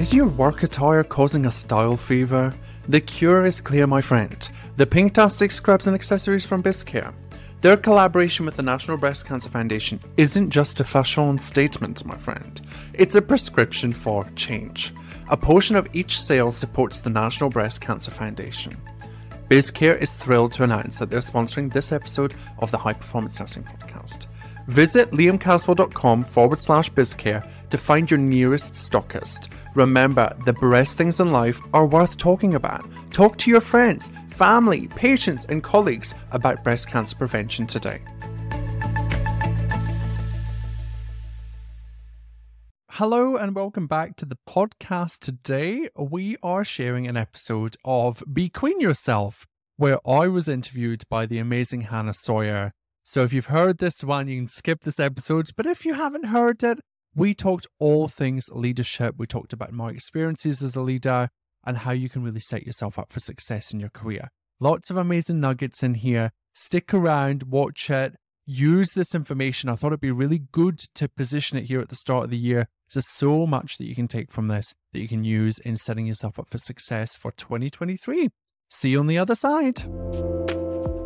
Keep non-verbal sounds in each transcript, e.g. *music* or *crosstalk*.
Is your work attire causing a style fever? The cure is clear, my friend. The Pinktastic scrubs and accessories from Bizcare. Their collaboration with the National Breast Cancer Foundation isn't just a fashion statement, my friend. It's a prescription for change. A portion of each sale supports the National Breast Cancer Foundation. Bizcare is thrilled to announce that they're sponsoring this episode of the High Performance Nursing Podcast. Visit liamcaswell.com forward slash bizcare to find your nearest stockist. Remember, the best things in life are worth talking about. Talk to your friends, family, patients, and colleagues about breast cancer prevention today. Hello and welcome back to the podcast. Today, we are sharing an episode of Be Queen Yourself, where I was interviewed by the amazing Hannah Sawyer. So if you've heard this one, you can skip this episode. But if you haven't heard it, we talked all things leadership. We talked about my experiences as a leader and how you can really set yourself up for success in your career. Lots of amazing nuggets in here. Stick around, watch it, use this information. I thought it'd be really good to position it here at the start of the year. There's so much that you can take from this that you can use in setting yourself up for success for 2023. See you on the other side.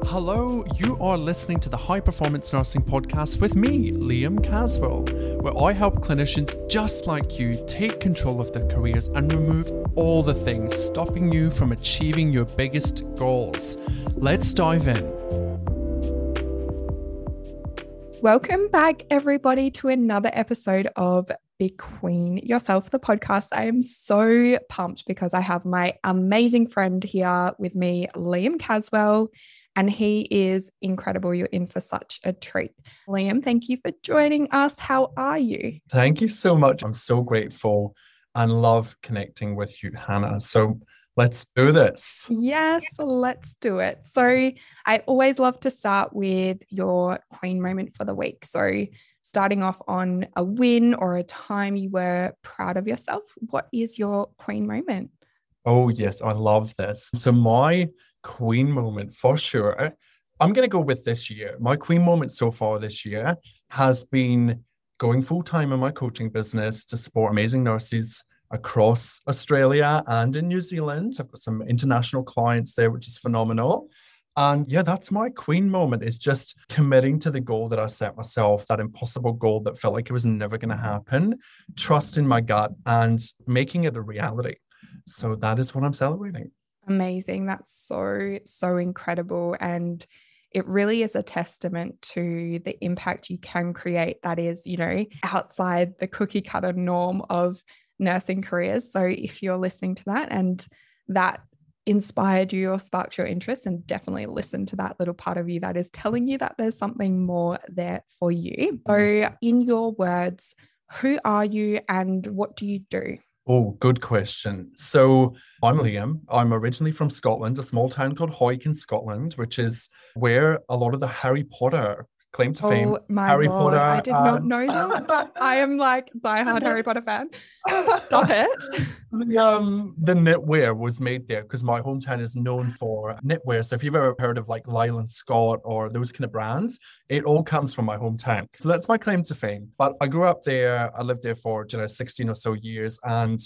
Hello, you are listening to the High Performance Nursing Podcast with me, Liam Caswell, where I help clinicians just like you take control of their careers and remove all the things stopping you from achieving your biggest goals. Let's dive in. Welcome back, everybody, to another episode of Be Queen Yourself, the podcast. I am so pumped because I have my amazing friend here with me, Liam Caswell and he is incredible. You're in for such a treat. Liam, thank you for joining us. How are you? Thank you so much. I'm so grateful and love connecting with you, Hannah. So let's do this. Yes, let's do it. So I always love to start with your queen moment for the week. So starting off on a win or a time you were proud of yourself. What is your queen moment? Oh, yes, I love this. So, my queen moment for sure. I'm going to go with this year. My queen moment so far this year has been going full time in my coaching business to support amazing nurses across Australia and in New Zealand. I've got some international clients there, which is phenomenal. And yeah, that's my queen moment is just committing to the goal that I set myself, that impossible goal that felt like it was never going to happen, trusting my gut and making it a reality. So that is what I'm celebrating. Amazing. That's so, so incredible. And it really is a testament to the impact you can create that is, you know, outside the cookie cutter norm of nursing careers. So if you're listening to that and that inspired you or sparked your interest, and definitely listen to that little part of you that is telling you that there's something more there for you. So, in your words, who are you and what do you do? Oh, good question. So I'm Liam. I'm originally from Scotland, a small town called Hawick in Scotland, which is where a lot of the Harry Potter claim to oh, fame. My Harry Lord, Potter. I did not know *laughs* that. I am like diehard Harry Potter fan. Stop it. *laughs* The, um, the knitwear was made there because my hometown is known for knitwear. So if you've ever heard of like Lyle and Scott or those kind of brands, it all comes from my hometown. So that's my claim to fame. But I grew up there. I lived there for you know 16 or so years, and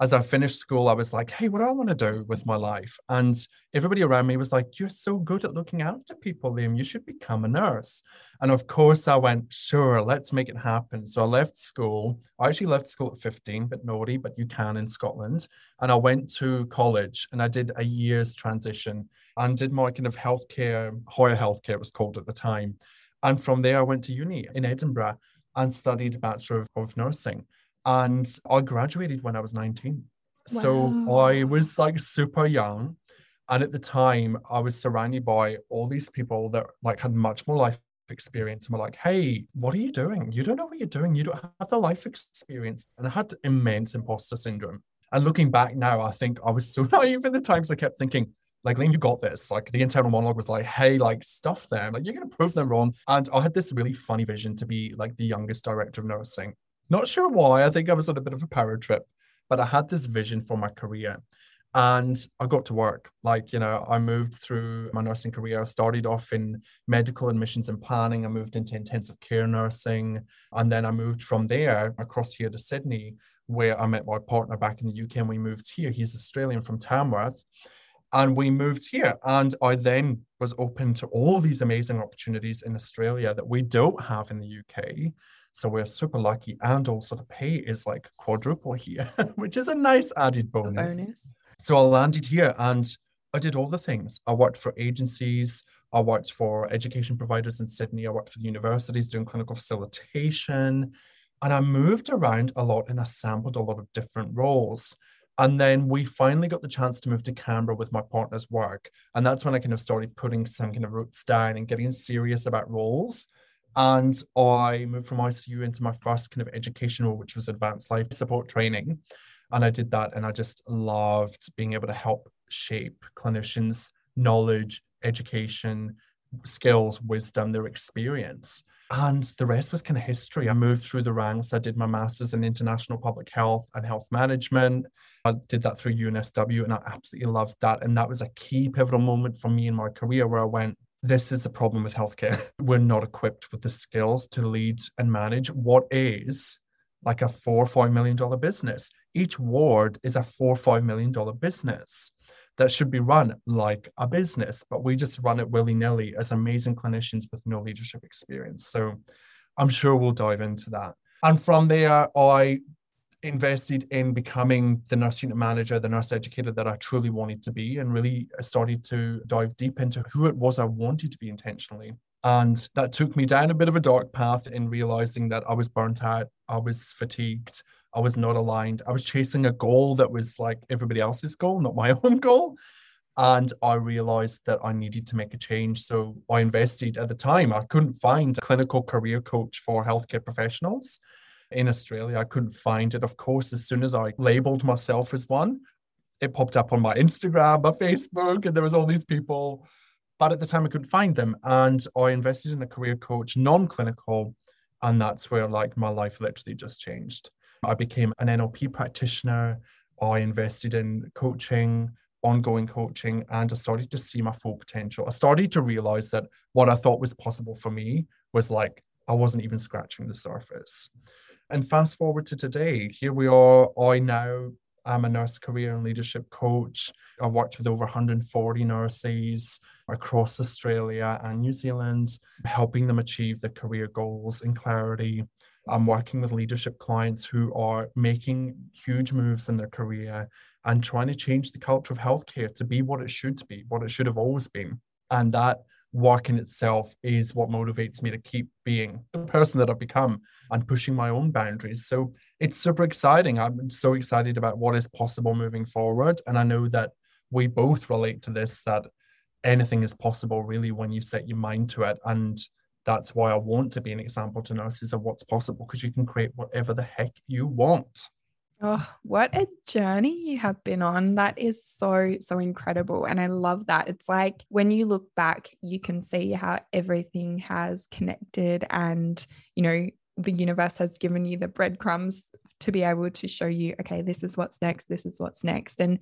as I finished school, I was like, hey, what do I want to do with my life? And everybody around me was like, you're so good at looking after people, Liam. You should become a nurse. And of course, I went, sure, let's make it happen. So I left school. I actually left school at 15, but naughty, but you can in Scotland. And I went to college and I did a year's transition and did my kind of healthcare, higher healthcare was called at the time. And from there, I went to uni in Edinburgh and studied Bachelor of, of Nursing and I graduated when I was 19. Wow. So I was like super young. And at the time, I was surrounded by all these people that like had much more life experience and were like, hey, what are you doing? You don't know what you're doing. You don't have the life experience. And I had immense imposter syndrome. And looking back now, I think I was so *laughs* naive at the times I kept thinking, like, Liam, you got this. Like the internal monologue was like, hey, like stuff them. Like you're gonna prove them wrong. And I had this really funny vision to be like the youngest director of nursing. Not sure why. I think I was on a bit of a power trip, but I had this vision for my career. And I got to work. Like, you know, I moved through my nursing career. I started off in medical admissions and planning. I moved into intensive care nursing. And then I moved from there across here to Sydney, where I met my partner back in the UK and we moved here. He's Australian from Tamworth. And we moved here. And I then was open to all these amazing opportunities in Australia that we don't have in the UK. So we're super lucky. And also the pay is like quadruple here, *laughs* which is a nice added bonus. bonus. So I landed here and I did all the things. I worked for agencies, I worked for education providers in Sydney, I worked for the universities doing clinical facilitation, and I moved around a lot and I sampled a lot of different roles. And then we finally got the chance to move to Canberra with my partner's work. And that's when I kind of started putting some kind of roots down and getting serious about roles. And I moved from ICU into my first kind of educational, which was advanced life support training. And I did that and I just loved being able to help shape clinicians' knowledge, education, skills, wisdom, their experience. And the rest was kind of history. I moved through the ranks. I did my master's in international public health and health management. I did that through UNSW and I absolutely loved that. And that was a key pivotal moment for me in my career where I went, this is the problem with healthcare. We're not equipped with the skills to lead and manage what is like a four or five million dollar business. Each ward is a four or five million dollar business that should be run like a business, but we just run it willy nilly as amazing clinicians with no leadership experience. So I'm sure we'll dive into that. And from there, I invested in becoming the nurse unit manager, the nurse educator that I truly wanted to be, and really uh, started to dive deep into who it was I wanted to be intentionally. And that took me down a bit of a dark path in realizing that I was burnt out, I was fatigued, I was not aligned. I was chasing a goal that was like everybody else's goal, not my *laughs* own goal. And I realized that I needed to make a change. So I invested at the time. I couldn't find a clinical career coach for healthcare professionals in Australia. I couldn't find it. Of course, as soon as I labeled myself as one, it popped up on my Instagram, my Facebook, and there was all these people but at the time I couldn't find them. And I invested in a career coach, non-clinical, and that's where like my life literally just changed. I became an NLP practitioner. I invested in coaching, ongoing coaching, and I started to see my full potential. I started to realize that what I thought was possible for me was like I wasn't even scratching the surface. And fast forward to today, here we are. I now I'm a nurse career and leadership coach. I've worked with over 140 nurses across Australia and New Zealand, helping them achieve their career goals in clarity. I'm working with leadership clients who are making huge moves in their career and trying to change the culture of healthcare to be what it should be, what it should have always been. And that work in itself is what motivates me to keep being the person that I've become and pushing my own boundaries. So it's super exciting. I'm so excited about what is possible moving forward. And I know that we both relate to this that anything is possible really when you set your mind to it. And that's why I want to be an example to nurses of what's possible because you can create whatever the heck you want. Oh, what a journey you have been on. That is so, so incredible. And I love that. It's like when you look back, you can see how everything has connected and, you know, the universe has given you the breadcrumbs to be able to show you, okay, this is what's next, this is what's next. And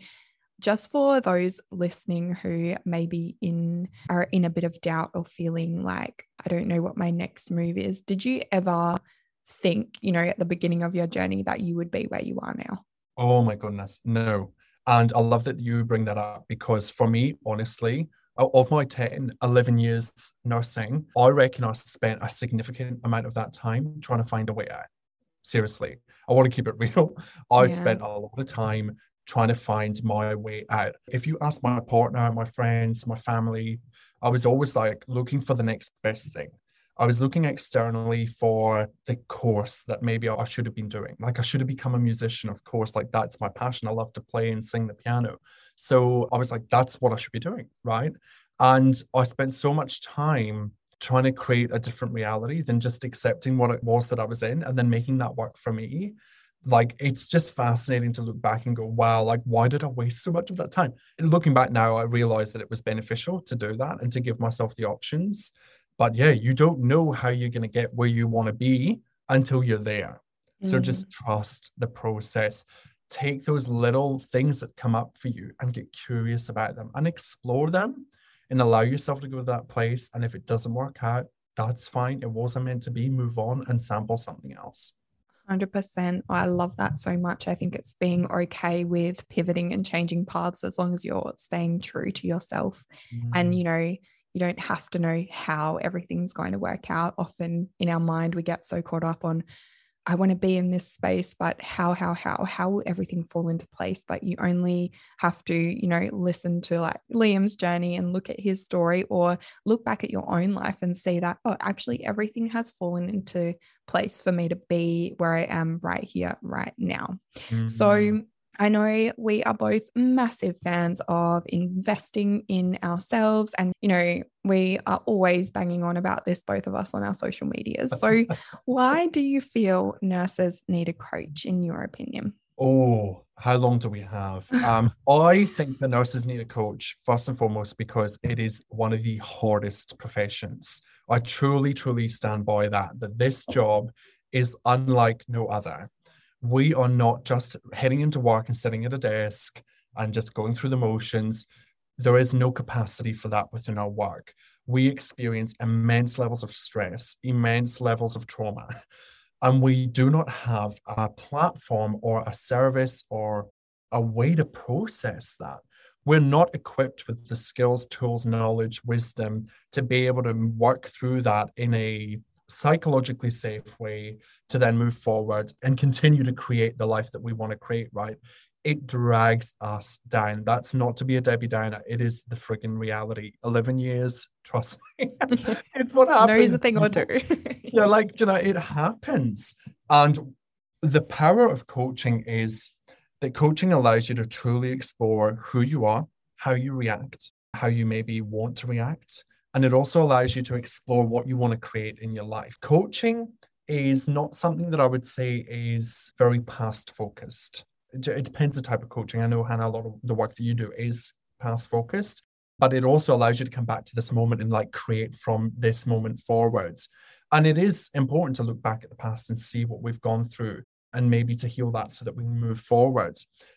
just for those listening who maybe in are in a bit of doubt or feeling like I don't know what my next move is, did you ever think, you know, at the beginning of your journey that you would be where you are now? Oh my goodness, no. And I love that you bring that up because for me, honestly, of my 10, 11 years nursing, I reckon I spent a significant amount of that time trying to find a way out. Seriously, I want to keep it *laughs* real. I yeah. spent a lot of time trying to find my way out. If you ask my partner, my friends, my family, I was always like looking for the next best thing. I was looking externally for the course that maybe I should have been doing. Like I should have become a musician, of course. Like that's my passion. I love to play and sing the piano. So I was like, that's what I should be doing. Right. And I spent so much time trying to create a different reality than just accepting what it was that I was in and then making that work for me. Like it's just fascinating to look back and go, wow, like why did I waste so much of that time? And looking back now, I realized that it was beneficial to do that and to give myself the options but yeah, you don't know how you're going to get where you want to be until you're there. Mm. So just trust the process. take those little things that come up for you and get curious about them and explore them and allow yourself to go to that place. And if it doesn't work out, that's fine. It wasn't meant to be. Move on and sample something else. 100%. I love that so much. I think it's being okay with pivoting and changing paths as long as you're staying true to yourself. Mm. And, you know, you don't have to know how everything's going to work out. Often in our mind, we get so caught up on I want to be in this space, but how, how, how, how will everything fall into place? But you only have to, you know, listen to like Liam's journey and look at his story or look back at your own life and see that, oh, actually everything has fallen into place for me to be where I am right here, right now. Mm-hmm. So I know we are both massive fans of investing in ourselves. And, you know, we are always banging on about this, both of us on our social medias. So, *laughs* why do you feel nurses need a coach, in your opinion? Oh, how long do we have? *laughs* Um, I think the nurses need a coach first and foremost because it is one of the hardest professions. I truly, truly stand by that, that this job is unlike no other we are not just heading into work and sitting at a desk and just going through the motions. There is no capacity for that within our work. We experience immense levels of stress, immense levels of trauma, *laughs* and we do not have a platform or a service or a way to process that. We're not equipped with the skills, tools, knowledge, wisdom to be able to work through that in a psychologically safe way to then move forward and continue to create the life that we want to create, right? It drags us down. That's not to be a Debbie Downer. It is the frigging reality. 11 years, trust me. *laughs* it's what happens. No, here's the thing or two. *laughs* yeah, like, you know, it happens. And the power of coaching is that coaching allows you to truly explore who you are, how you react, how you maybe want to react, and it also allows you to explore what you want to create in your life. Coaching is not something that I would say is very past focused. It depends the type of coaching. I know, Hannah, a lot of the work that you do is past focused, but it also allows you to come back to this moment and like create from this moment forwards. And it is important to look back at the past and see what we've gone through and maybe to heal that so that we move forward.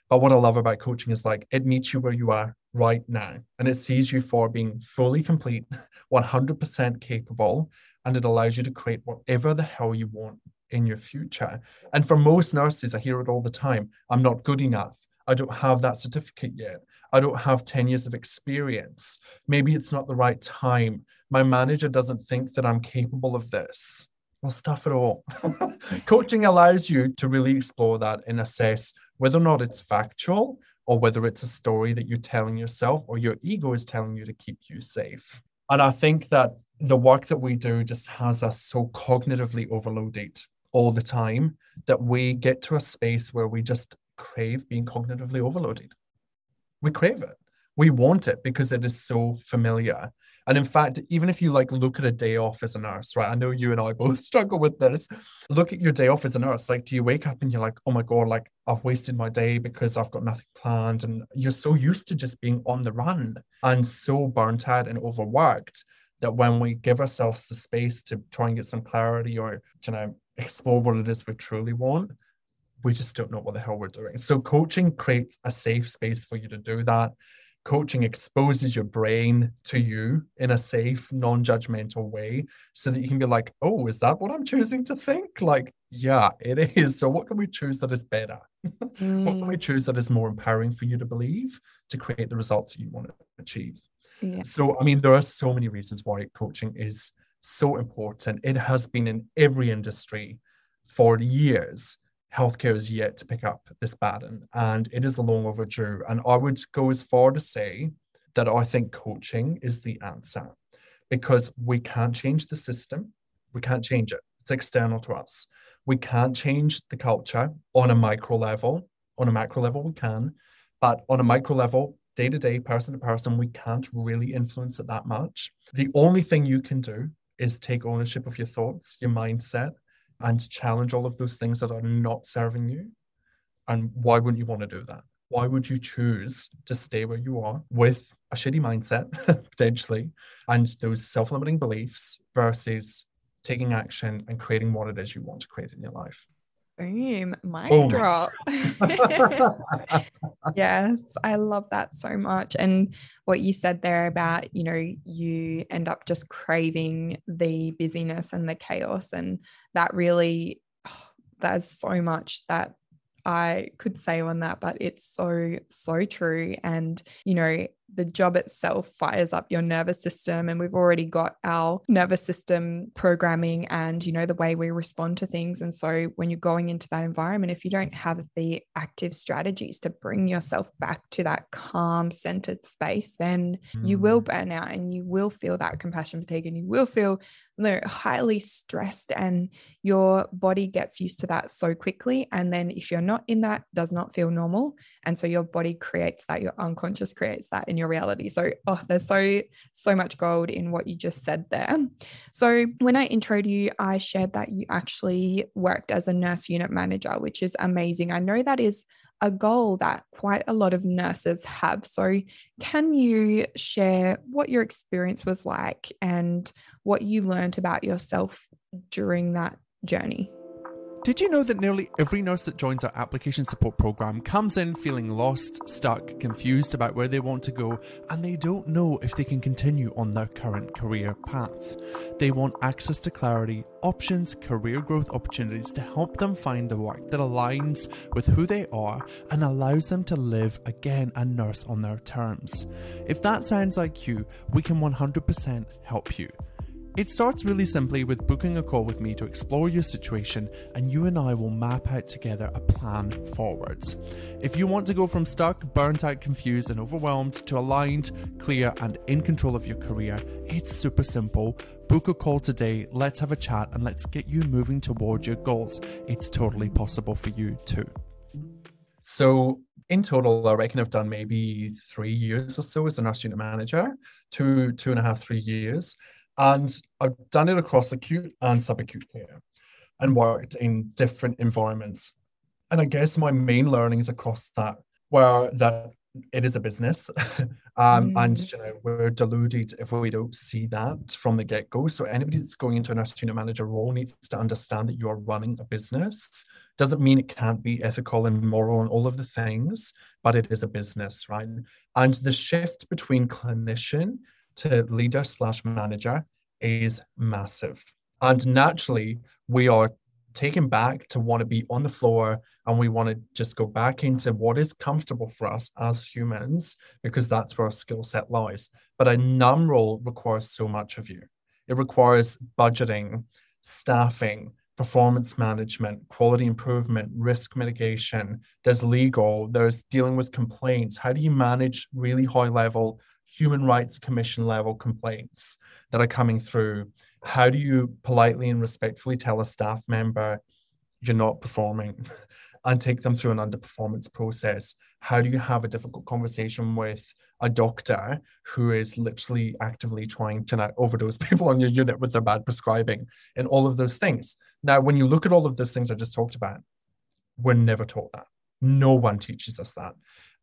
But what I love about coaching is like it meets you where you are right now and it sees you for being fully complete, *laughs* 100% capable, and it allows you to create whatever the hell you want in your future. And for most nurses, I hear it all the time I'm not good enough. I don't have that certificate yet. I don't have 10 years of experience. Maybe it's not the right time. My manager doesn't think that I'm capable of this. Well, stuff it all. *laughs* Coaching allows you to really explore that and assess whether or not it's factual or whether it's a story that you're telling yourself or your ego is telling you to keep you safe. And I think that the work that we do just has us so cognitively overloaded all the time that we get to a space where we just crave being cognitively overloaded. We crave it. We want it because it is so familiar. And in fact, even if you like look at a day off as a nurse, right? I know you and I *laughs* both struggle with this. Look at your day off as a nurse. Like, do you wake up and you're like, oh my God, like I've wasted my day because I've got nothing planned? And you're so used to just being on the run and so burnt out and overworked that when we give ourselves the space to try and get some clarity or, you know, explore what it is we truly want, we just don't know what the hell we're doing. So coaching creates a safe space for you to do that coaching exposes your brain to you in a safe, non judgmental way so that you can be like, oh, is that what I'm choosing to think? Like, yeah, it is. So, what can we choose that is better? Mm. *laughs* what can we mm. choose that is more empowering for you to believe to create the results that you want to achieve? Yeah. So, I mean, there are so many reasons why coaching is so important. It has been in every industry for years healthcare is yet to pick up this baton and it is long overdue. And I would go as far to say that I think coaching is the answer because we can't change the system, we can't change it. It's external to us. We can't change the culture on a micro level. On a macro level, we can, but on a micro level, day to day, person to person, we can't really influence it that much. The only thing you can do is take ownership of your thoughts, your mindset, and challenge all of those things that are not serving you. And why wouldn't you want to do that? Why would you choose to stay where you are with a shitty mindset, *laughs* potentially, and those self limiting beliefs versus taking action and creating what it is you want to create in your life? Boom, oh mic Boom. drop. *laughs* *laughs* yes, I love that so much. And what you said there about, you know, you end up just craving the busyness and the chaos. And that really, *sighs* oh, there's so much that I could say on that, but it's so, so true. And, you know, the job itself fires up your nervous system and we've already got our nervous system programming and you know the way we respond to things and so when you're going into that environment if you don't have the active strategies to bring yourself back to that calm centered space then mm. you will mm. burn out and you will feel that compassion fatigue and you will feel highly stressed and your body gets used to that so quickly and then if you're not in that does not feel normal and so your body creates that your unconscious creates that in your reality. So, oh, there's so, so much gold in what you just said there. So, when I introed you, I shared that you actually worked as a nurse unit manager, which is amazing. I know that is a goal that quite a lot of nurses have. So, can you share what your experience was like and what you learned about yourself during that journey? Did you know that nearly every nurse that joins our application support program comes in feeling lost, stuck, confused about where they want to go, and they don't know if they can continue on their current career path? They want access to clarity, options, career growth opportunities to help them find the work that aligns with who they are and allows them to live again a nurse on their terms. If that sounds like you, we can 100% help you. It starts really simply with booking a call with me to explore your situation, and you and I will map out together a plan forwards. If you want to go from stuck, burnt out, confused, and overwhelmed to aligned, clear, and in control of your career, it's super simple. Book a call today, let's have a chat, and let's get you moving towards your goals. It's totally possible for you too. So, in total, I reckon I've done maybe three years or so as a nurse unit manager, two, two and a half, three years. And I've done it across acute and subacute care and worked in different environments. And I guess my main learnings across that were that it is a business. *laughs* um, mm. And you know, we're deluded if we don't see that from the get-go. So anybody that's going into a nurse unit manager role needs to understand that you are running a business. Doesn't mean it can't be ethical and moral and all of the things, but it is a business, right? And the shift between clinician to leader slash manager is massive. And naturally, we are taken back to want to be on the floor and we want to just go back into what is comfortable for us as humans because that's where our skill set lies. But a NUM role requires so much of you. It requires budgeting, staffing, performance management, quality improvement, risk mitigation. There's legal, there's dealing with complaints. How do you manage really high level human rights commission level complaints that are coming through. How do you politely and respectfully tell a staff member you're not performing *laughs* and take them through an underperformance process? How do you have a difficult conversation with a doctor who is literally actively trying to not overdose *laughs* people on your unit with their bad prescribing and all of those things? Now when you look at all of those things i just talked about we're never taught that. No one teaches us that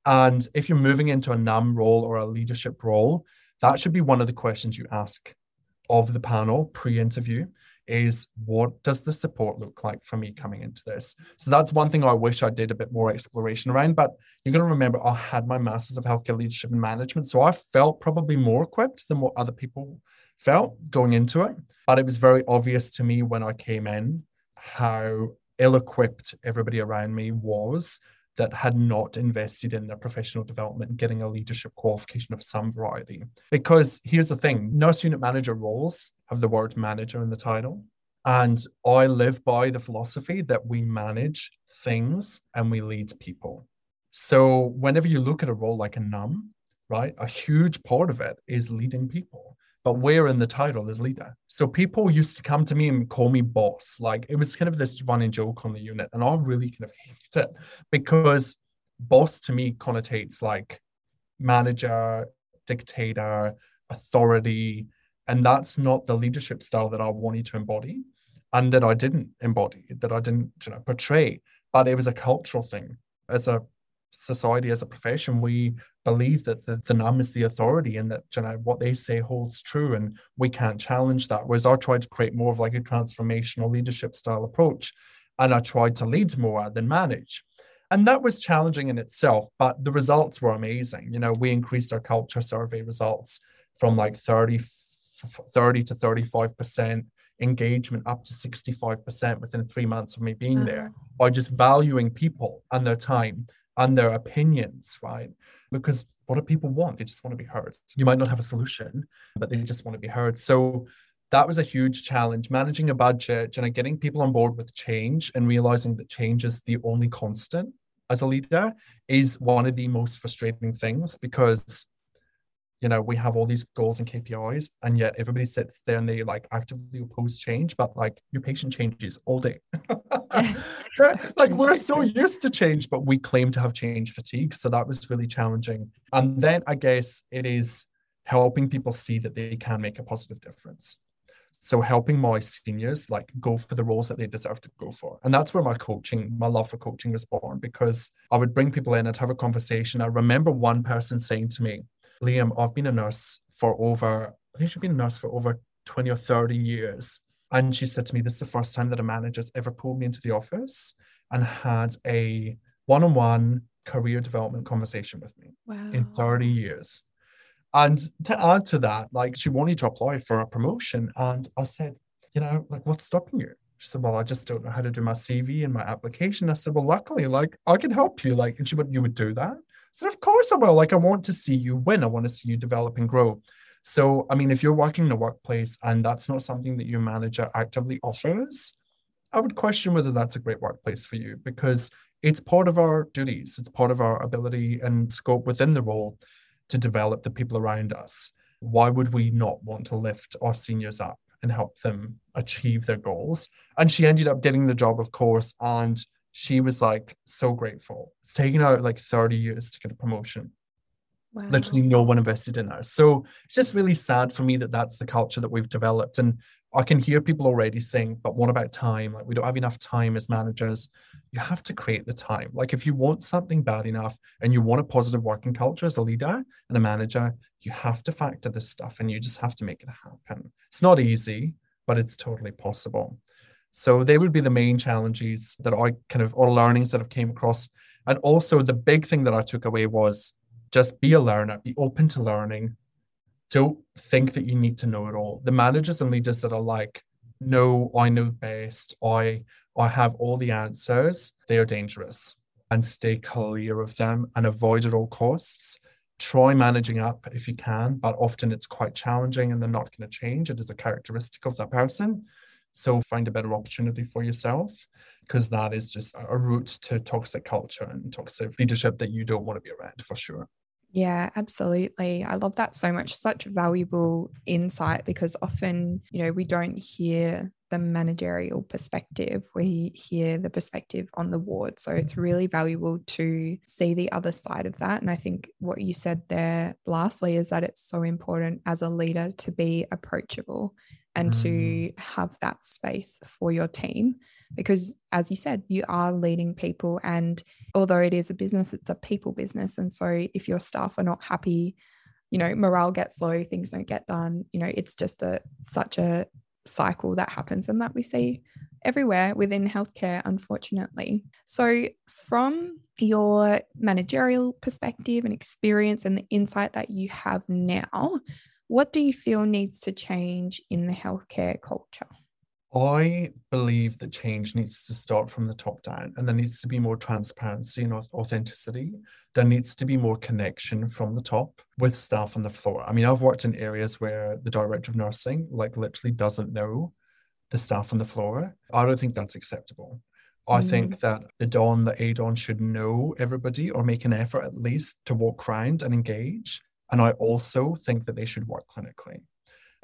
and if you're moving into a NUM role or a leadership role, that should be one of the questions you ask of the panel pre-interview is what does the support look like for me coming into this? So that's one thing I wish I did a bit more exploration around. But you're going to remember I had my Masters of Healthcare Leadership and Management. So I felt probably more equipped than what other people felt going into it. But it was very obvious to me when I came in how ill equipped everybody around me was that had not invested in their professional development getting a leadership qualification of some variety. Because here's the thing nurse unit manager roles have the word manager in the title. And I live by the philosophy that we manage things and we lead people. So whenever you look at a role like a NUM, right, a huge part of it is leading people but where in the title is leader. So people used to come to me and call me boss. Like it was kind of this running joke on the unit. And I really kind of hate it because boss to me connotates like manager, dictator, authority. And that's not the leadership style that I wanted to embody and that I didn't embody, that I didn't you know, portray. But it was a cultural thing. As a society as a profession, we believe that the, the NUM is the authority and that you know what they say holds true and we can't challenge that. Whereas I tried to create more of like a transformational leadership style approach. and I tried to lead more than manage. And that was challenging in itself, but the results were amazing. You know, we increased our culture survey results from like 30, 30 to 35% engagement up to 65% within three months of me being there mm. by just valuing people and their time and their opinions, right? Because what do people want? They just want to be heard. You might not have a solution, but they just want to be heard. So that was a huge challenge managing a budget and getting people on board with change and realizing that change is the only constant as a leader is one of the most frustrating things because you know we have all these goals and kpis and yet everybody sits there and they like actively oppose change but like your patient changes all day. *laughs* *laughs* Like we're so used to change but we claim to have change fatigue so that was really challenging. And then i guess it is helping people see that they can make a positive difference. So helping my seniors like go for the roles that they deserve to go for. And that's where my coaching, my love for coaching was born because I would bring people in and have a conversation. I remember one person saying to me, Liam, I've been a nurse for over, I think she's been a nurse for over 20 or 30 years. And she said to me, This is the first time that a manager's ever pulled me into the office and had a one on one career development conversation with me wow. in 30 years. And to add to that, like she wanted to apply for a promotion. And I said, you know, like what's stopping you? She said, Well, I just don't know how to do my CV and my application. I said, Well, luckily, like I can help you. Like, and she went, You would do that? Said, Of course I will. Like, I want to see you win. I want to see you develop and grow. So, I mean, if you're working in a workplace and that's not something that your manager actively offers, I would question whether that's a great workplace for you because it's part of our duties, it's part of our ability and scope within the role to develop the people around us. Why would we not want to lift our seniors up and help them achieve their goals? And she ended up getting the job, of course, and she was like so grateful. It's taken her like 30 years to get a promotion. Wow. Literally, no one invested in her. So it's just really sad for me that that's the culture that we've developed. And I can hear people already saying, but what about time? Like, we don't have enough time as managers. You have to create the time. Like, if you want something bad enough and you want a positive working culture as a leader and a manager, you have to factor this stuff and you just have to make it happen. It's not easy, but it's totally possible. So, they would be the main challenges that I kind of, or learnings that I've came across. And also, the big thing that I took away was just be a learner, be open to learning, don't think that you need to know it all. The managers and leaders that are like, no, I know best, I I have all the answers, they are dangerous. And stay clear of them and avoid at all costs. Try managing up if you can, but often it's quite challenging and they're not going to change. It is a characteristic of that person. So find a better opportunity for yourself because that is just a route to toxic culture and toxic leadership that you don't want to be around for sure. Yeah, absolutely. I love that so much. Such valuable insight because often, you know, we don't hear the managerial perspective. We hear the perspective on the ward. So it's really valuable to see the other side of that. And I think what you said there, lastly, is that it's so important as a leader to be approachable and mm. to have that space for your team because as you said you are leading people and although it is a business it's a people business and so if your staff are not happy you know morale gets low things don't get done you know it's just a such a cycle that happens and that we see everywhere within healthcare unfortunately so from your managerial perspective and experience and the insight that you have now what do you feel needs to change in the healthcare culture? I believe that change needs to start from the top down and there needs to be more transparency and authenticity. There needs to be more connection from the top with staff on the floor. I mean, I've worked in areas where the director of nursing, like, literally doesn't know the staff on the floor. I don't think that's acceptable. I mm. think that the Don, the ADON should know everybody or make an effort at least to walk around and engage. And I also think that they should work clinically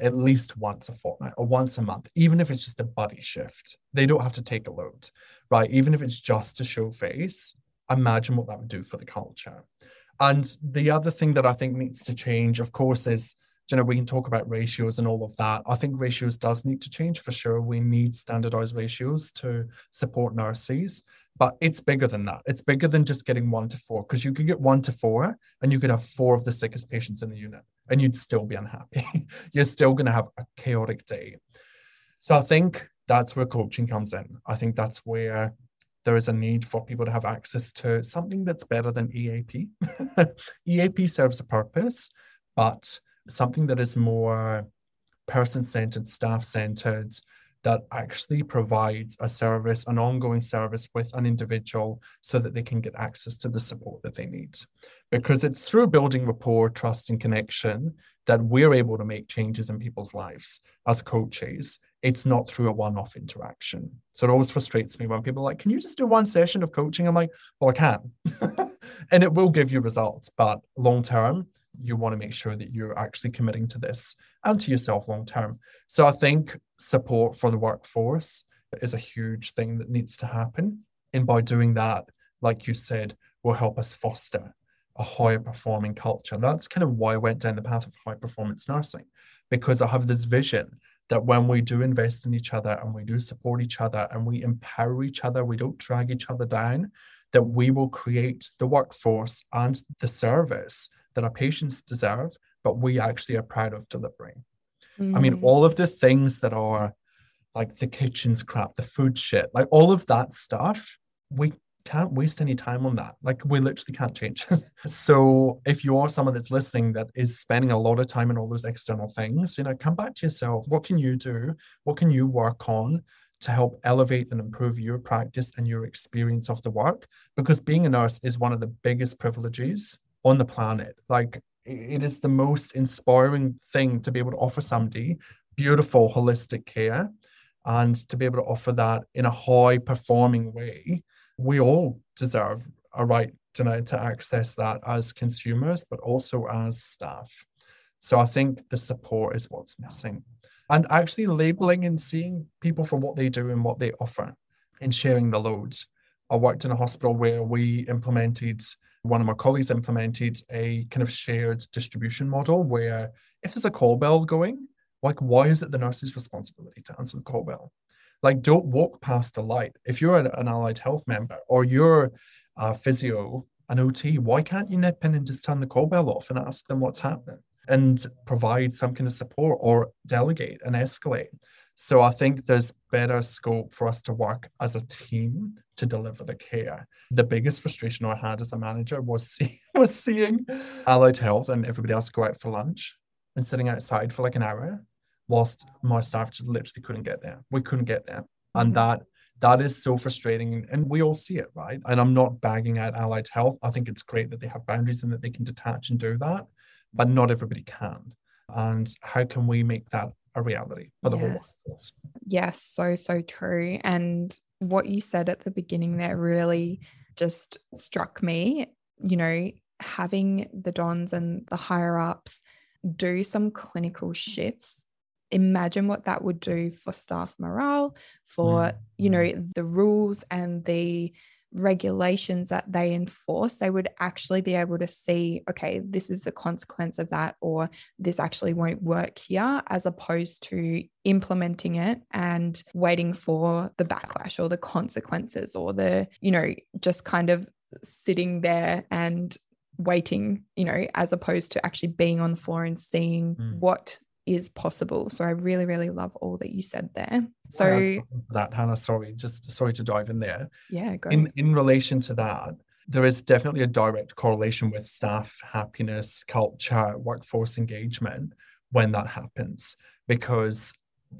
at least once a fortnight or once a month, even if it's just a buddy shift. They don't have to take a load, right? Even if it's just to show face, imagine what that would do for the culture. And the other thing that I think needs to change, of course, is you know we can talk about ratios and all of that i think ratios does need to change for sure we need standardized ratios to support nurses but it's bigger than that. It's bigger than just getting one to four because you could get one to four and you could have four of the sickest patients in the unit and you'd still be unhappy. *laughs* You're still going to have a chaotic day. So I think that's where coaching comes in. I think that's where there is a need for people to have access to something that's better than EAP. *laughs* EAP serves a purpose, but something that is more person centered, staff centered, that actually provides a service, an ongoing service with an individual so that they can get access to the support that they need. Because it's through building rapport, trust, and connection that we're able to make changes in people's lives as coaches. It's not through a one off interaction. So it always frustrates me when people are like, Can you just do one session of coaching? I'm like, Well, I can. *laughs* and it will give you results, but long term, you want to make sure that you're actually committing to this and to yourself long term. So I think support for the workforce is a huge thing that needs to happen. And by doing that, like you said, will help us foster a higher performing culture. That's kind of why I went down the path of high performance nursing, because I have this vision that when we do invest in each other and we do support each other and we empower each other, we don't drag each other down, that we will create the workforce and the service that our patients deserve, but we actually are proud of delivering. Mm. I mean, mm. all of the things that are like the kitchen's crap, the food shit, like all of that stuff, we can't waste any time on that. Like we literally can't change. *laughs* so if you are someone that's listening that is spending a lot of time on all those external things, you know, come back to yourself. What can you do? What can you work on? to help elevate and improve your practice and your experience of the work because being a nurse is one of the biggest privileges on the planet. Like it is the most inspiring thing to be able to offer somebody beautiful holistic care and to be able to offer that in a high performing way. We all deserve a right to know to access that as consumers, but also as staff. So I think the support is what's missing. And actually labeling and seeing people for what they do and what they offer and sharing the loads. I worked in a hospital where we implemented one of my colleagues implemented a kind of shared distribution model where if there's a call bell going, like why is it the nurse's responsibility to answer the call bell? Like don't walk past the light. If you're an, allied health member or you're a physio, an OT, why can't you nip in and just turn the call bell off and ask them what's happening and provide some kind of support or delegate and escalate? So I think there's better scope for us to work as a team to deliver the care. The biggest frustration I had as a manager was *laughs* see, was seeing Allied Health and everybody else go out for lunch and sitting outside for like an hour whilst my staff just literally couldn't get there. We couldn't get there. And mm-hmm. that that is so frustrating and we all see it right and i'm not bagging at allied health i think it's great that they have boundaries and that they can detach and do that but not everybody can and how can we make that a reality for the yes. whole workforce. Yes, so so true. And what you said at the beginning there really just struck me. You know, having the dons and the higher ups do some clinical shifts imagine what that would do for staff morale for mm. you know the rules and the regulations that they enforce, they would actually be able to see, okay, this is the consequence of that, or this actually won't work here, as opposed to implementing it and waiting for the backlash or the consequences or the, you know, just kind of sitting there and waiting, you know, as opposed to actually being on the floor and seeing mm. what is possible. So I really, really love all that you said there. So that Hannah, sorry, just sorry to dive in there. Yeah, go. In in relation to that, there is definitely a direct correlation with staff happiness, culture, workforce engagement when that happens. Because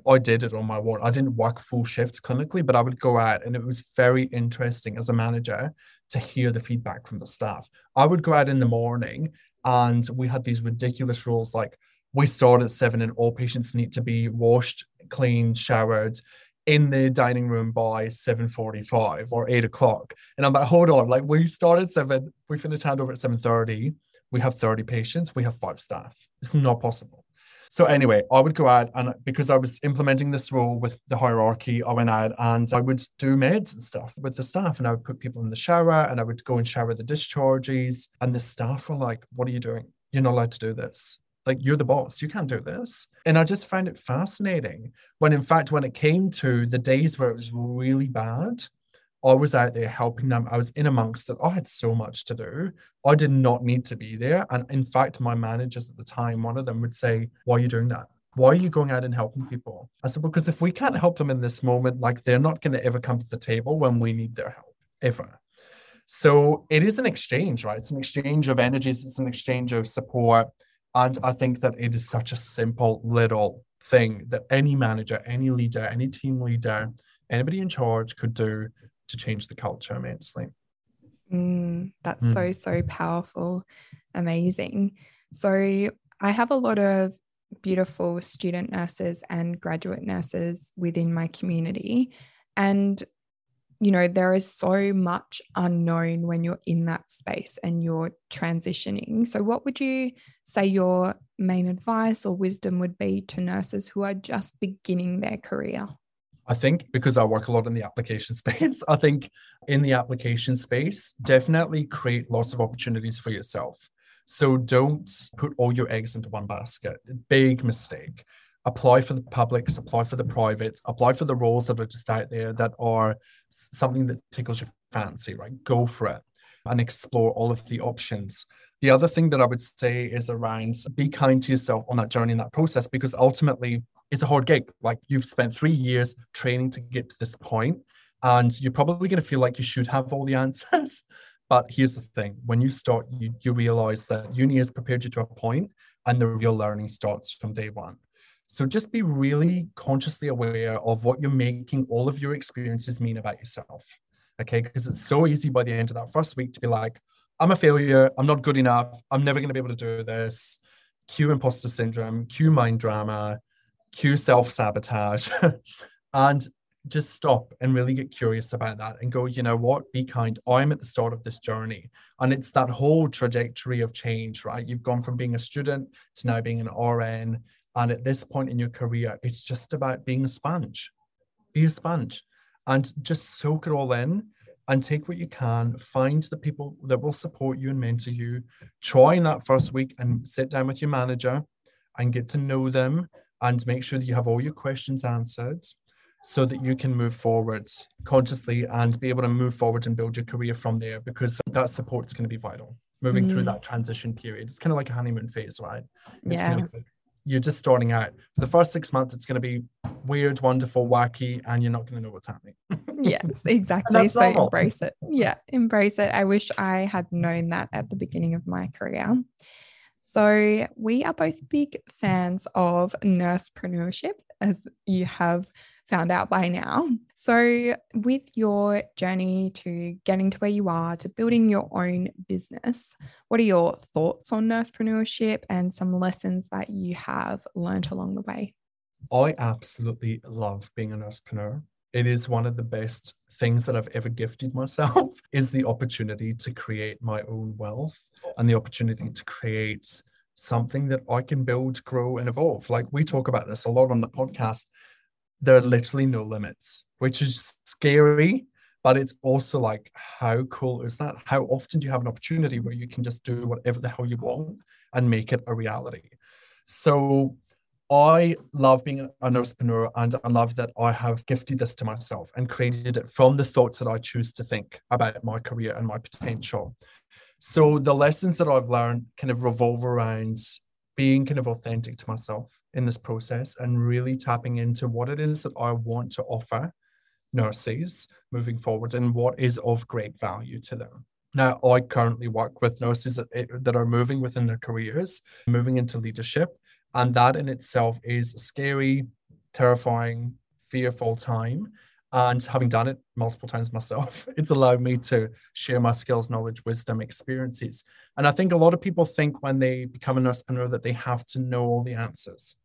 I did it on my ward. I didn't work full shifts clinically, but I would go out and it was very interesting as a manager to hear the feedback from the staff. I would go out in the morning and we had these ridiculous rules like we start at seven and all patients need to be washed, cleaned, showered in the dining room by 7.45 or 8 o'clock. And I'm like, hold on, like we start at 7, we finish handover at 7.30, we have 30 patients, we have five staff. It's not possible. So anyway, I would go out and because I was implementing this rule with the hierarchy, I went out and I would do meds and stuff with the staff and I would put people in the shower and I would go and shower the discharges. And the staff were like, What are you doing? You're not allowed to do this like you're the boss you can't do this and i just find it fascinating when in fact when it came to the days where it was really bad i was out there helping them i was in amongst it i had so much to do i did not need to be there and in fact my managers at the time one of them would say why are you doing that why are you going out and helping people? I said, because if we can't help them in this moment, like they're not going to ever come to the table when we need their help, ever. So it is an exchange, right? It's an exchange of energies, it's an exchange of support. And I think that it is such a simple little thing that any manager, any leader, any team leader, anybody in charge could do to change the culture immensely. Mm, that's mm. so, so powerful. Amazing. So I have a lot of beautiful student nurses and graduate nurses within my community. And, you know, there is so much unknown when you're in that space and you're transitioning. So, what would you say your main advice or wisdom would be to nurses who are just beginning their career? I think because I work a lot in the application *laughs* space, I think in the application space, definitely create lots of opportunities for yourself. So don't put all your eggs into one basket. Big mistake. Apply for the publics, apply for the privates, apply for the roles that are just out there that are something that tickles your fancy, right? Go for it and explore all of the options. The other thing that I would say is around be kind to yourself on that journey and that process because ultimately it's a hard gig. Like you've spent three years training to get to this point, and you're probably going to feel like you should have all the *laughs* answers. But here's the thing when you start, you, you realize that uni has prepared you to a point and the real learning starts from day one. So just be really consciously aware of what you're making all of your experiences mean about yourself. Okay. Because it's so easy by the end of that first week to be like, I'm a failure. I'm not good enough. I'm never going to be able to do this. Cue imposter syndrome, cue mind drama, cue self sabotage. *laughs* and just stop and really get curious about that and go, you know what, be kind. I'm at the start of this journey. And it's that whole trajectory of change, right? You've gone from being a student to now being an RN. And at this point in your career, it's just about being a sponge. Be a sponge and just soak it all in and take what you can. Find the people that will support you and mentor you. Try in that first week and sit down with your manager and get to know them and make sure that you have all your questions answered so that you can move forward consciously and be able to move forward and build your career from there because that support is going to be vital moving mm. through that transition period. It's kind of like a honeymoon phase, right? It's yeah. Kind of, you're just starting out. For the first six months, it's going to be weird, wonderful, wacky, and you're not going to know what's happening. *laughs* yes, exactly. So normal. embrace it. Yeah, embrace it. I wish I had known that at the beginning of my career. So, we are both big fans of nursepreneurship, as you have found out by now. So, with your journey to getting to where you are, to building your own business, what are your thoughts on nursepreneurship and some lessons that you have learned along the way? I absolutely love being a nursepreneur. It is one of the best things that I've ever gifted myself *laughs* is the opportunity to create my own wealth and the opportunity to create something that I can build, grow, and evolve. Like we talk about this a lot on the podcast there are literally no limits, which is scary, but it's also like, how cool is that? How often do you have an opportunity where you can just do whatever the hell you want and make it a reality? So I love being an entrepreneur and I love that I have gifted this to myself and created it from the thoughts that I choose to think about my career and my potential. So the lessons that I've learned kind of revolve around being kind of authentic to myself in this process and really tapping into what it is that I want to offer nurses moving forward and what is of great value to them. Now, I currently work with nurses that, eh, that are moving within their careers, moving into leadership, and that in itself is scary, terrifying, fearful time. And having done it multiple times myself, *laughs* it's allowed me to share my skills, knowledge, wisdom, experiences. And I think a lot of people think when they become a nursepreneur that they have to know all the answers,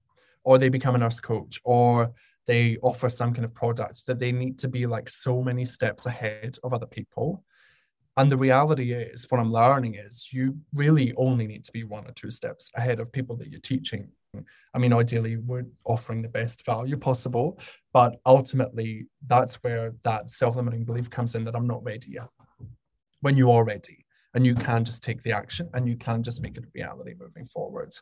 or they become a nurse coach, or they offer some kind of product that they need to be like so many steps ahead of other people. And the reality is, what I'm learning is you really only need to be one or two steps ahead of people that you're teaching I mean, ideally, we're offering the best value possible, but ultimately, that's where that self limiting belief comes in that I'm not ready yet. When you are ready, and you can just take the action and you can just make it a reality moving forward.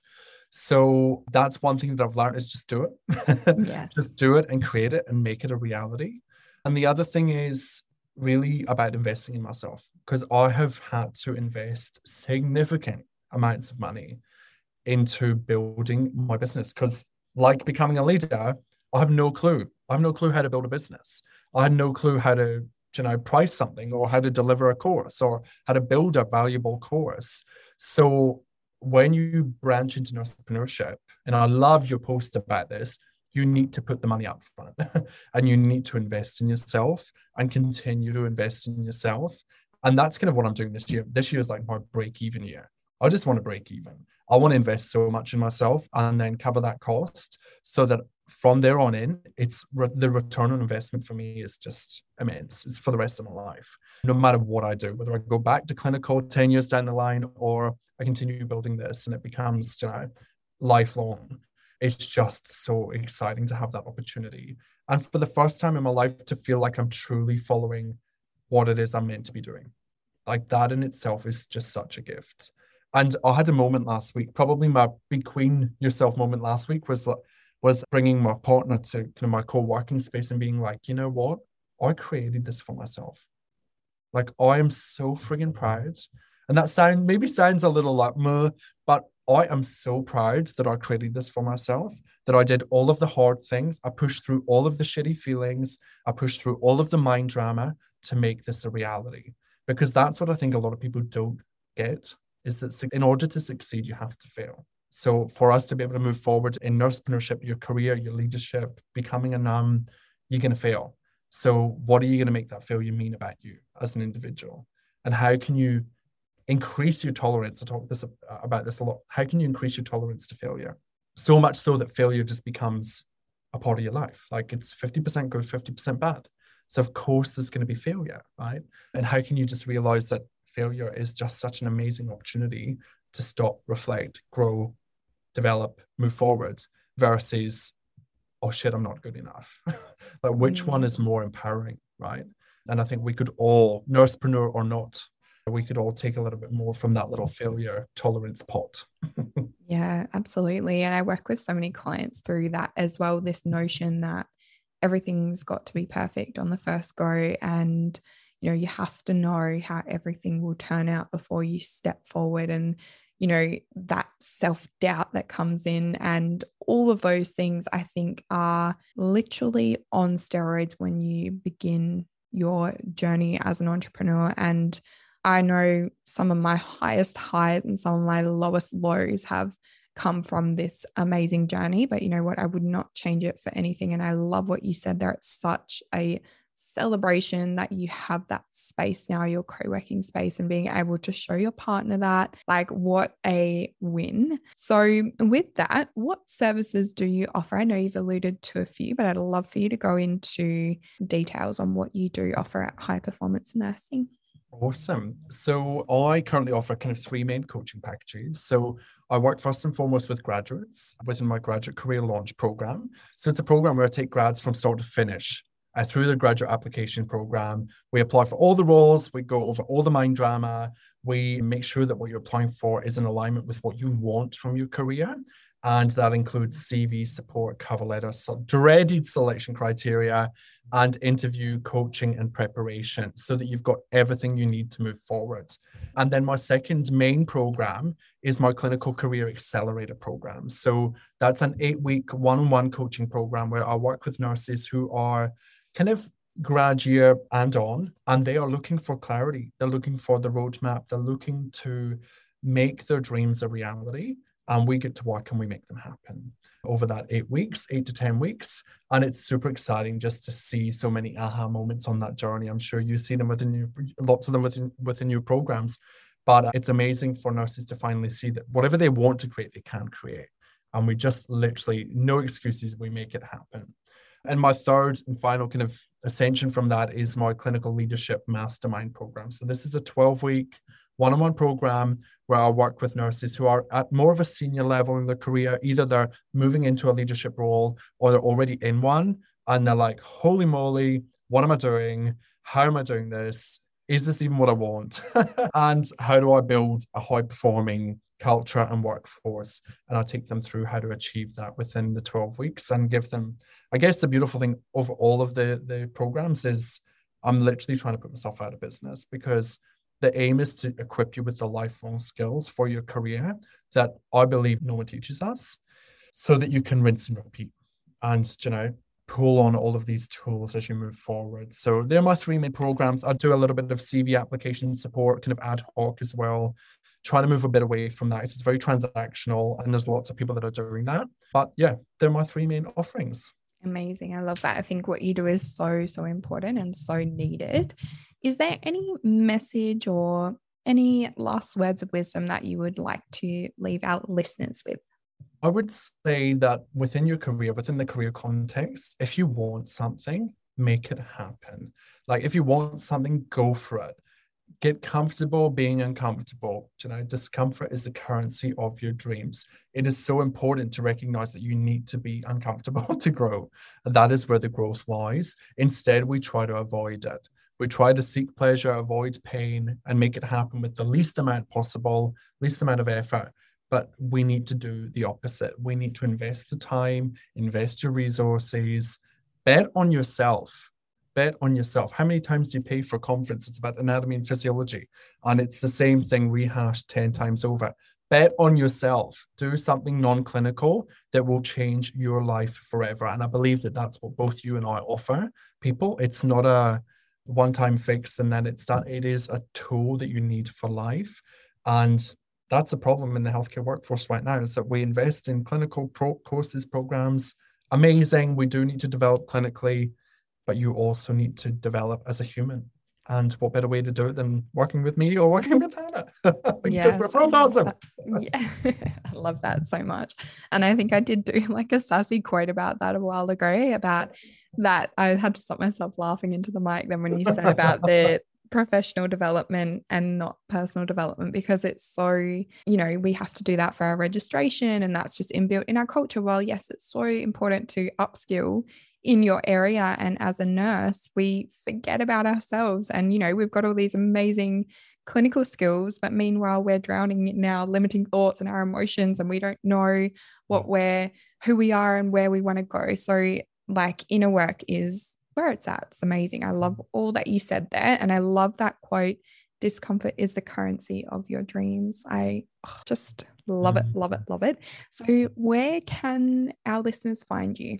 So that's one thing that I've learned is just do it. Yes. *laughs* just do it and create it and make it a reality. And the other thing is really about investing in myself because I have had to invest significant amounts of money into building my business because like becoming a leader, I have no clue. I have no clue how to build a business. I had no clue how to, you know, price something or how to deliver a course or how to build a valuable course. So when you branch into entrepreneurship, and I love your post about this, you need to put the money up front *laughs* and you need to invest in yourself and continue to invest in yourself. And that's kind of what I'm doing this year. This year is like my break even year. I just want to break even. I want to invest so much in myself and then cover that cost so that from there on in, it's re- the return on investment for me is just immense. It's for the rest of my life, no matter what I do, whether I go back to clinical 10 years down the line or I continue building this and it becomes, you know, lifelong. It's just so exciting to have that opportunity. And for the first time in my life, to feel like I'm truly following what it is I'm meant to be doing. Like that in itself is just such a gift. And I had a moment last week, probably my big queen yourself moment last week was was bringing my partner to my co-working space and being like, you know what? I created this for myself. Like I am so friggin' proud. And that sound maybe sounds a little like meh, but I am so proud that I created this for myself, that I did all of the hard things. I pushed through all of the shitty feelings. I pushed through all of the mind drama to make this a reality. Because that's what I think a lot of people don't get is that in order to succeed, you have to fail. So for us to be able to move forward in entrepreneurship, your career, your leadership, becoming a nun, you're going to fail. So what are you going to make that failure mean about you as an individual? And how can you increase your tolerance? I talk this uh, about this a lot. How can you increase your tolerance to failure? So much so that failure just becomes a part of your life. Like it's 50% good, 50% bad. So of course there's going to be failure, right? And how can you just realize that failure is just such an amazing opportunity to stop, reflect, grow, develop, move forward versus, oh shit, I'm not good enough. *laughs* like which one is mm. more empowering, right? And I think we could all, nursepreneur or not, we could all take a little bit more from that little failure tolerance pot. *laughs* yeah, absolutely. And I work with so many clients through that as well. This notion that everything's got to be perfect on the first go and you know you have to know how everything will turn out before you step forward and you know that self-doubt that comes in. And all of those things i think are literally on steroids when you begin your journey as an entrepreneur. And i know some of my highest highs and some of my lowest lows have come from this amazing journey. But you know what? I would not change it for anything. And i love what you said there. It's such a celebration that you have that space now, your co working space, and being able to show your partner that. Like, what a win. So, with that, what services do you offer? I know you've alluded to a few, but I'd love for you to go into details on what you do offer at High Performance Nursing. Awesome. So I currently offer kind of three main coaching packages. So I work first and foremost with graduates within my graduate career launch program. So it's a program where I take grads from start to finish uh, through the graduate application program. We apply for all the roles, we go over all the mind drama, we make sure that what you're applying for is in alignment with what you want from your career. And that includes CV support, cover letter, so dreaded selection criteria, and interview coaching and preparation so that you've got everything you need to move forward. And then my second main program is my clinical career accelerator program. So that's an eight week one on one coaching program where I work with nurses who are kind of grad year and on, and they are looking for clarity. They're looking for the roadmap. They're looking to make their dreams a reality. And we get to work and we make them happen over that eight weeks, eight to 10 weeks. And it's super exciting just to see so many aha moments on that journey. I'm sure you see them within your, lots of them within, within your programs. But it's amazing for nurses to finally see that whatever they want to create, they can create. And we just literally, no excuses, we make it happen. And my third and final kind of ascension from that is my clinical leadership mastermind program. So this is a 12 week one on one program where I work with nurses who are at more of a senior level in their career. Either they're moving into a leadership role or they're already in one and they're like, holy moly, what am I doing? How am I doing this? Is this even what I want? *laughs* and how do I build a high performing culture and workforce. And I'll take them through how to achieve that within the 12 weeks and give them, I guess the beautiful thing of all of the, the programs is I'm literally trying to put myself out of business because the aim is to equip you with the lifelong skills for your career that I believe no one teaches us. so that you can rinse and repeat and, you know, pull on all of these tools as you move forward. So they're my three main programs. I do a little bit of CV application support, kind of ad hoc as well. Trying to move a bit away from that. It's very transactional, and there's lots of people that are doing that. But yeah, they're my three main offerings. Amazing. I love that. I think what you do is so, so important and so needed. Is there any message or any last words of wisdom that you would like to leave our listeners with? I would say that within your career, within the career context, if you want something, make it happen. Like if you want something, go for it. Get comfortable being uncomfortable. You know, discomfort is the currency of your dreams. It is so important to recognize that you need to be uncomfortable *laughs* to grow. That is where the growth lies. Instead, we try to avoid it. We try to seek pleasure, avoid pain, and make it happen with the least amount possible, least amount of effort but we need to do the opposite. We need to invest the time, invest your resources, bet on yourself. Bet on yourself. How many times do you pay for a conference? It's about anatomy and physiology. And it's the same thing rehashed 10 times over. Bet on yourself. Do something non clinical that will change your life forever. And I believe that that's what both you and I offer people. It's not a one time fix and then it's done. It is a tool that you need for life. And that's a problem in the healthcare workforce right now is that we invest in clinical pro- courses, programs. Amazing. We do need to develop clinically, but you also need to develop as a human. And what better way to do it than working with me or working with Hannah? *laughs* yes, we're from awesome. Yeah, *laughs* I love that so much. And I think I did do *laughs* like a sassy quote about that a while ago about that. I had to stop myself laughing into the mic then when you said about the professional development and not personal development because it's so, you know, we have to do that for our registration and that's just inbuilt in our culture. Well, yes, it's so important to upskill in your area. And as a nurse, we forget about ourselves. And, you know, we've got all these amazing clinical skills, but meanwhile, we're drowning in our limiting thoughts and our emotions, and we don't know what mm. we're, who we are, and where we want to go. So, like, inner work is where it's at. It's amazing. I love mm. all that you said there. And I love that quote discomfort is the currency of your dreams. I oh, just love it, mm. love it, love it. So, where can our listeners find you?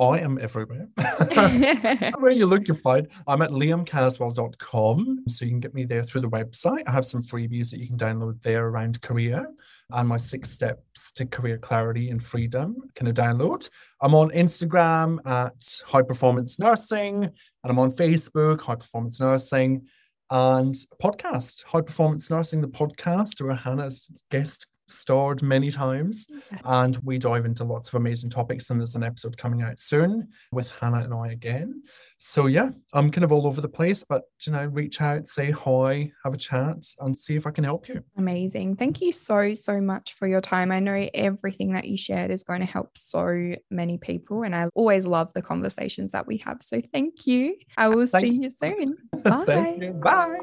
I am everywhere. *laughs* *laughs* Where you look, you find. I'm at liamcaswell.com. So you can get me there through the website. I have some freebies that you can download there around career and my six steps to career clarity and freedom kind of download. I'm on Instagram at High Performance Nursing, and I'm on Facebook, High Performance Nursing, and podcast, High Performance Nursing, the podcast, where Hannah's guest starred many times. And we dive into lots of amazing topics. And there's an episode coming out soon with Hannah and I again. So yeah, I'm kind of all over the place, but you know, reach out, say hi, have a chat, and see if I can help you. Amazing. Thank you so, so much for your time. I know everything that you shared is going to help so many people. And I always love the conversations that we have. So thank you. I uh, will thank see you soon. *laughs* Bye. You. Bye.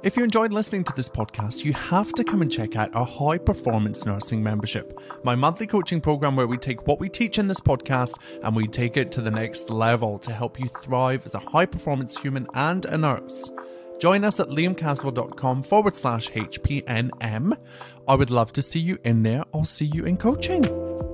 If you enjoyed listening to this podcast, you have to come and check out our High Performance Nursing membership, my monthly coaching program where we take what we teach in this podcast and we take it to the next level to help you thrive as a high performance human and a nurse. Join us at liamcaswell.com forward slash HPNM. I would love to see you in there. I'll see you in coaching.